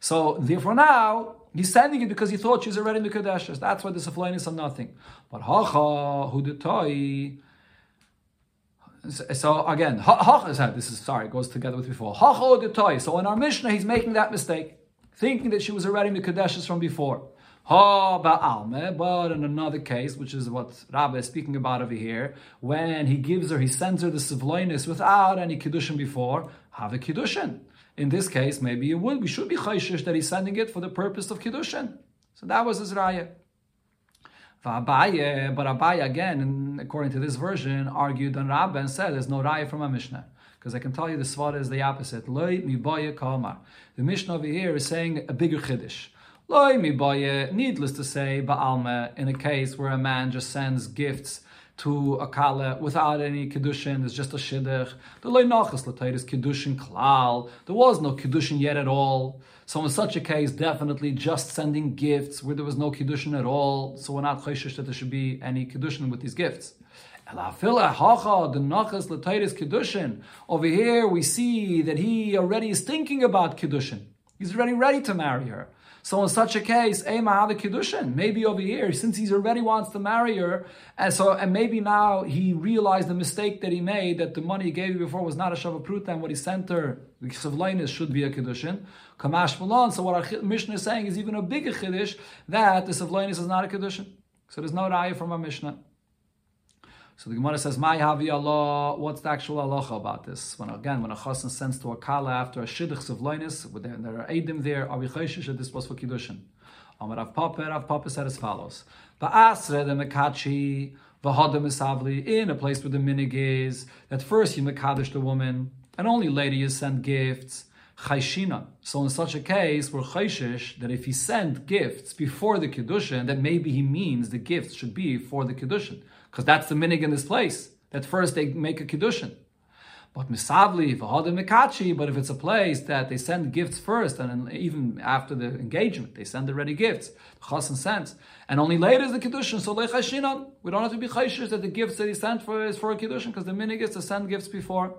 So therefore now he's sending it because he thought she's already Mikadeshes. That's why the Saflanis are nothing. But Hacha, toy. So again, Hacha, this is sorry, it goes together with before. So in our Mishnah, he's making that mistake, thinking that she was already Mikadeshes from before. Ha ba'alme, but in another case, which is what Rabbi is speaking about over here, when he gives her, he sends her the sivloinus without any kiddushin before, have a kiddushin. In this case, maybe it would, we should be chayshish that he's sending it for the purpose of kiddushin. So that was his raya. Abaye, but Abaye again, according to this version, argued on Rabba and said there's no raya from a Mishnah. Because I can tell you the svara is the opposite. The Mishnah over here is saying a bigger chiddush. Needless to say, Ba'alma, in a case where a man just sends gifts to a kala without any kiddushin, it's just a shidduch. The loy nachas is kiddushin klal. There was no kiddushin yet at all. So in such a case, definitely just sending gifts where there was no kiddushin at all. So we're not chayshish that there should be any kiddushin with these gifts. Over here, we see that he already is thinking about kiddushin. He's already ready to marry her. So in such a case, Ema Kiddushin, maybe over here, since he already wants to marry her, and so and maybe now he realized the mistake that he made, that the money he gave you before was not a Shavapruta, and what he sent her, the Savlainis, should be a Kiddushin. Kamash Malon. So what our Mishnah is saying is even a bigger Kiddush, that the Savlainis is not a Kiddushin. So there's no Raya from our Mishnah. So the Gemara says, "My havi Allah." What's the actual halacha about this? When again, when a chassan sends to a kala after a shidduch of loinis, there, there are edim there. Are we chayshish this was for kiddushin? Amar Rav Papa, Rav Papa said as follows: Ba'asre the mekachi v'hadam misavli in a place where the minig is that first you mekadosh the woman, and only later you send gifts. Chayshina. So in such a case, we're chayshish that if he sent gifts before the kiddushin, that maybe he means the gifts should be for the kiddushin because that's the minig in this place. That first they make a kiddushin. But misavli mikachi. But if it's a place that they send gifts first, and even after the engagement, they send already gifts. The chassan sends, and only later is the kiddushin. So lechashinan. We don't have to be chayshish that the gifts that he sent for is for a kiddushin because the minig is to send gifts before.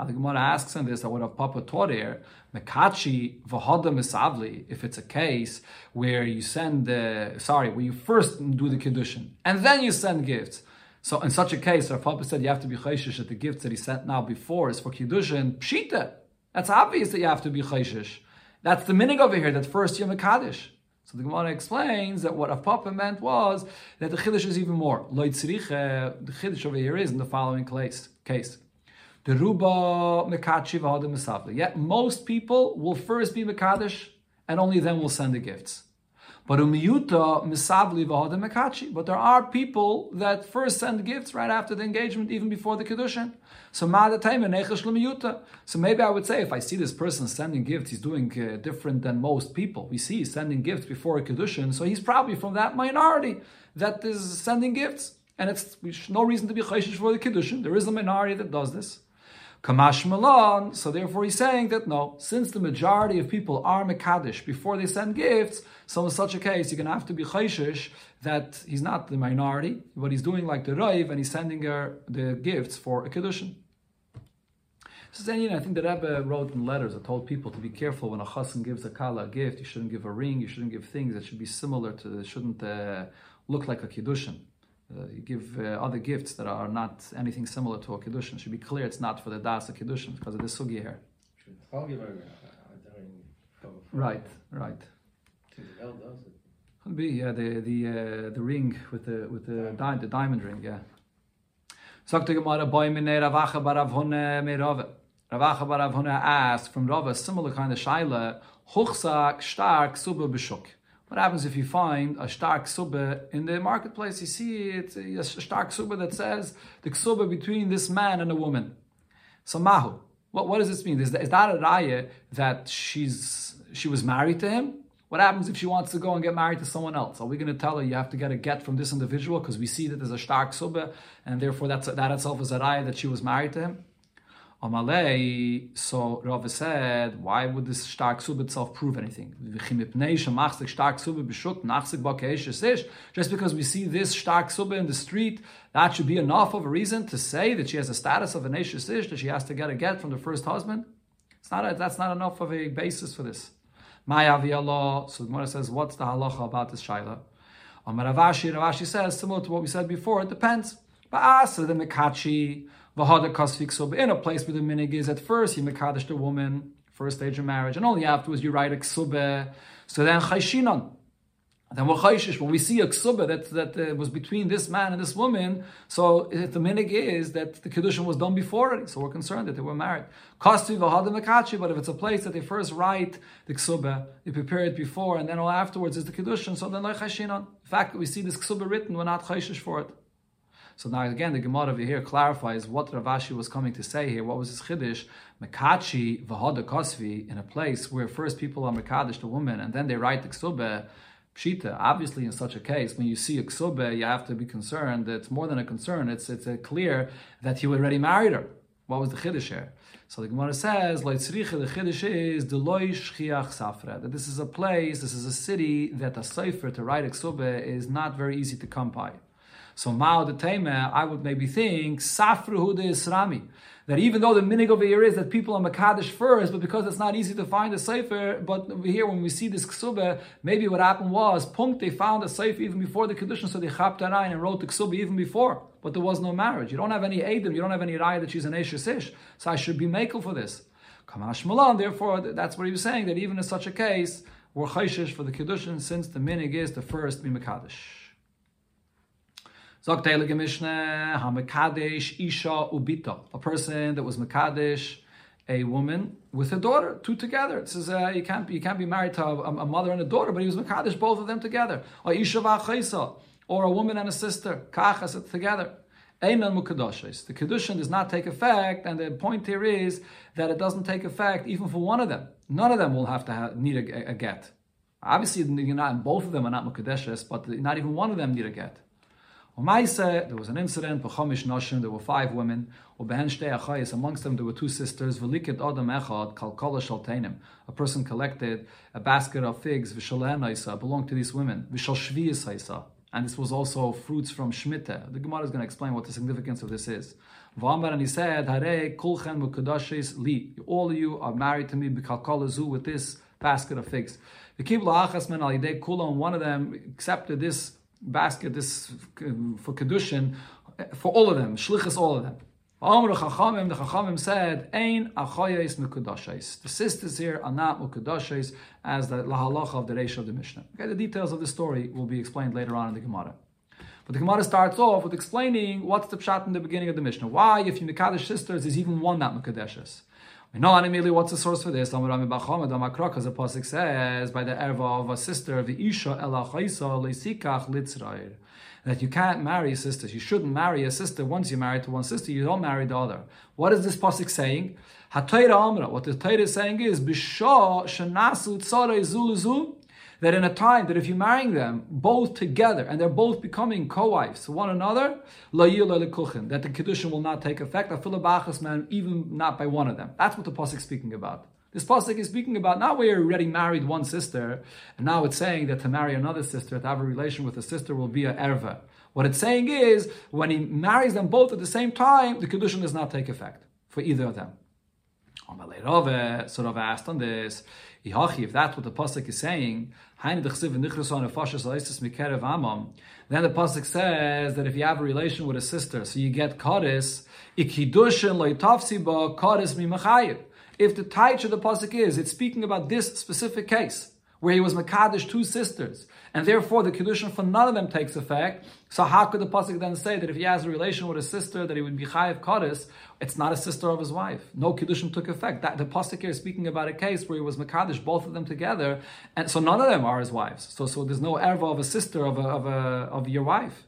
Now the Gemara asks in this, I would have Papa taught here, Mekachi v'hada misavli, if it's a case where you send, the, sorry, where you first do the Kiddushin, and then you send gifts. So in such a case, Rav Papa said you have to be chayshish that the gifts that he sent now before is for Kiddushin, pshita. That's obvious that you have to be chayshish. That's the minig over here, that first you're Mekadosh. So the Gemara explains that what Rav Papa meant was that the Chiddush is even more. Loit the Chiddush over here is in the following case. case. The ruba. Yet most people will first be mekadosh and only then will send the gifts. But umiyuta misavli v'hada mekachi. But there are people that first send gifts right after the engagement, even before the kedushin. So So maybe I would say if I see this person sending gifts, he's doing uh, different than most people. We see he's sending gifts before a kedushin, so he's probably from that minority that is sending gifts. And it's no reason to be chayshish for the kedushin. There is a minority that does this. Kamash Milan. so therefore he's saying that no, since the majority of people are Mekadesh before they send gifts, so in such a case, you're going to have to be chayshish that he's not the minority, but he's doing like the Raiv and he's sending her the gifts for a Kiddushin. So then, you know, I think the Rebbe wrote in letters that told people to be careful when a chassan gives a kala a gift. You shouldn't give a ring. You shouldn't give things that should be similar to. It shouldn't uh, look like a kiddushin uh, you give uh, other gifts that are not anything similar to a kiddushin. It should be clear it's not for the das of kiddushin because of the sugi here. Right, right. Could be yeah the the uh, the ring with the with the di- the diamond ring yeah. Sagt Gemara boy mine Ravacha barav hone me Rava. Ravacha barav hone asked from Rava similar kind of shaila hochsak stark suba b'shuk. What happens if you find a stark subbe in the marketplace? You see it's a stark subbe that says the subbe between this man and a woman. So mahu. What, what does this mean? Is that, is that a raya that she's she was married to him? What happens if she wants to go and get married to someone else? Are we going to tell her you have to get a get from this individual because we see that there's a stark subbe and therefore that's, that itself is a raya that she was married to him? Amalei, so Rav said, why would this stark sub itself prove anything? Just because we see this stark sub in the street, that should be enough of a reason to say that she has a status of a ish, that she has to get a get from the first husband? It's not a, that's not enough of a basis for this. Law. So the says, what's the halacha about this shaila? Amar Rav Ashi, Ravashi says, similar to what we said before, it depends. Ba'asa the mekachi, v'hada kasvik so in a place where the minig is at first you mekadosh the woman, first stage of marriage, and only afterwards you write a ksube. So then chayshinon. Then we're chayshish, when we see a ksubah that, that uh, was between this man and this woman, so if the minig is that the kedushin was done before it, so we're concerned that they were married. Kosti v'hada mekachi, but if it's a place that they first write the ksubah, they prepare it before, and then all afterwards is the kedushin, so then like chayshinon. In fact, we see this ksubah written, we're not chayshish for it. So now again, the Gemara over here clarifies what Rav Ashi was coming to say here. What was his chiddush? Mekachi v'hada kosvi in a place where first people are mekadosh the woman and then they write the ksubah. Pshita, obviously, in such a case, when you see a ksube, you have to be concerned. It's more than a concern. It's it's a clear that he already married her. What was the chiddush here? So the Gemara says, the chiddush is Safra. That this is a place, this is a city that a cipher to write a ksube is not very easy to come by. So Mao the Tema, I would maybe think Safru de Isrami. That even though the minig over here is that people are Makadish first, but because it's not easy to find a Sefer, but over here when we see this Ksubah, maybe what happened was, Punk, they found a Sefer even before the condition, so they chapped Arayin and wrote the Ksubah even before, but there was no marriage. You don't have any Adam, you don't have any Raya that she's an Esher Sish, so I should be makel for this. Kamash Malan, therefore, that's what he was saying, that even in such a case, we're chayshish for the Kedushin since the minig is the first be Makadish. Sagt Heilige Mishnah, HaMekadesh Isha Ubita, a person that was Mekadesh, a woman with a daughter, two together. It says uh, you can't be, you can't be married to a, a, mother and a daughter, but he was Mekadesh, both of them together. Or Isha V'Achaisa, or a woman and a sister, Kachas together. Einan Mukadoshes. The Kedushin does not take effect, and the point here is that it doesn't take effect even for one of them. None of them will have to have, need a, a, get. Obviously, you're not, both of them are not Mukadeshes, but not even one of them need a get. Umaisa, there was an incident, B'chomish Noshim, there were five women, amongst them there were two sisters, V'likit Adam Echad, Kalkala Shaltainim. A person collected a basket of figs, V'shalehen Isa, belonged to these women, V'shal Shviyas Isa. And this was also fruits from Shemitah. The Gemara is going to explain what the significance of this is. V'amar, and he said, Hare kulchen li. All of you are married to me, B'kalkala with this basket of figs. V'kib la'achas men al kulam, one of them accepted this basket this for kedushin for all of them, shlichus all of them. The Chachamim said, "Ein achayis mekudashis." The sisters here are not mekudashis, as the lahalacha of the Reish of the Mishnah. Okay, the details of the story will be explained later on in the Gemara. But the Gemara starts off with explaining what's the pshat in the beginning of the Mishnah. Why, if you mekadesh sisters, is even one not mekadeshes? We know immediately what's the source for this. Because the pasuk says by the erva of a sister, the isha. That you can't marry sisters. You shouldn't marry a sister once you're married to one sister. You don't marry the other. What is this pasuk saying? What the Torah is saying is bisha shenasu tzara zulu that in a time that if you're marrying them both together and they're both becoming co-wives one another, that the kedushin will not take effect. man, even not by one of them. That's what the pasuk is speaking about. This pasuk is speaking about not where you already married one sister, and now it's saying that to marry another sister, to have a relation with a sister, will be a erva. What it's saying is when he marries them both at the same time, the kedushin does not take effect for either of them. Sort of asked on this. If that's what the pasuk is saying, then the pasuk says that if you have a relation with a sister, so you get kadis, ikidushin. If the taich of the pasuk is, it's speaking about this specific case where he was Makadish two sisters, and therefore the Kedushin for none of them takes effect. So how could the Pasuk then say that if he has a relation with a sister that he would be Chayiv Kadis, it's not a sister of his wife. No Kedushin took effect. That, the Pasuk here is speaking about a case where he was Makadish, both of them together, and so none of them are his wives. So, so there's no erva of a sister of, a, of, a, of your wife.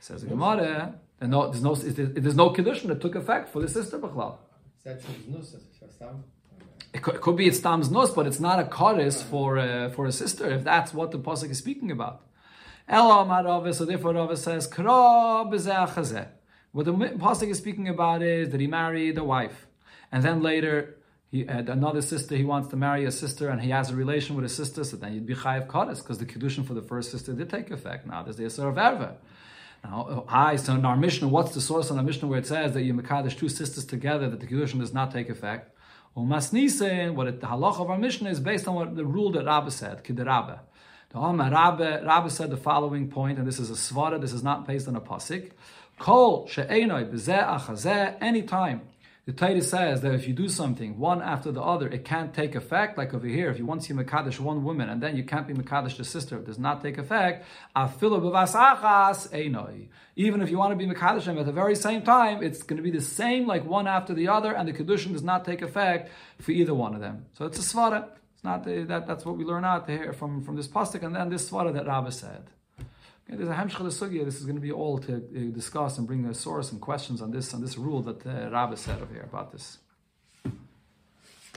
Says the Gemara, and no, there's no, there's no Kedushin that took effect for the sister Bechlal. It could, it could be it's Tam's Nus, but it's not a chorus for, uh, for a sister, if that's what the Pasuk is speaking about. Ela Marave, so therefore Rava says, What the Pasuk is speaking about is that he married a wife. And then later, he had another sister, he wants to marry a sister, and he has a relation with a sister, so then you'd be Chayiv Kodesh, because the Kedushin for the first sister did take effect. Now there's the Yisur of Erva. Now, I, so in our Mishnah, what's the source on our Mishnah where it says that you Mekadesh two sisters together, that the Kedushin does not take effect? Umasnisen, what it, the halacha of our mission is based on what the rule that Rabbi said, Kiderabbe. The Alma Rabbe, Rabbe said the following point, and this is a svara, this is not based on a pasik. Kol she'enoi b'zeh achazeh, anytime the Torah says that if you do something one after the other, it can't take effect. Like over here, if you once you Makadish one woman and then you can't be Makadish the sister, it does not take effect. Even if you want to be Makadish at the very same time, it's going to be the same like one after the other, and the Kedushin does not take effect for either one of them. So it's a Svara. It's not the, that, that's what we learn out here from, from this pasuk and then this Svara that Rabbi said. Okay, there's a Hemshchel Sugya. This is going to be all to uh, discuss and bring a source and questions on this on this rule that uh, Rabbi said over here about this.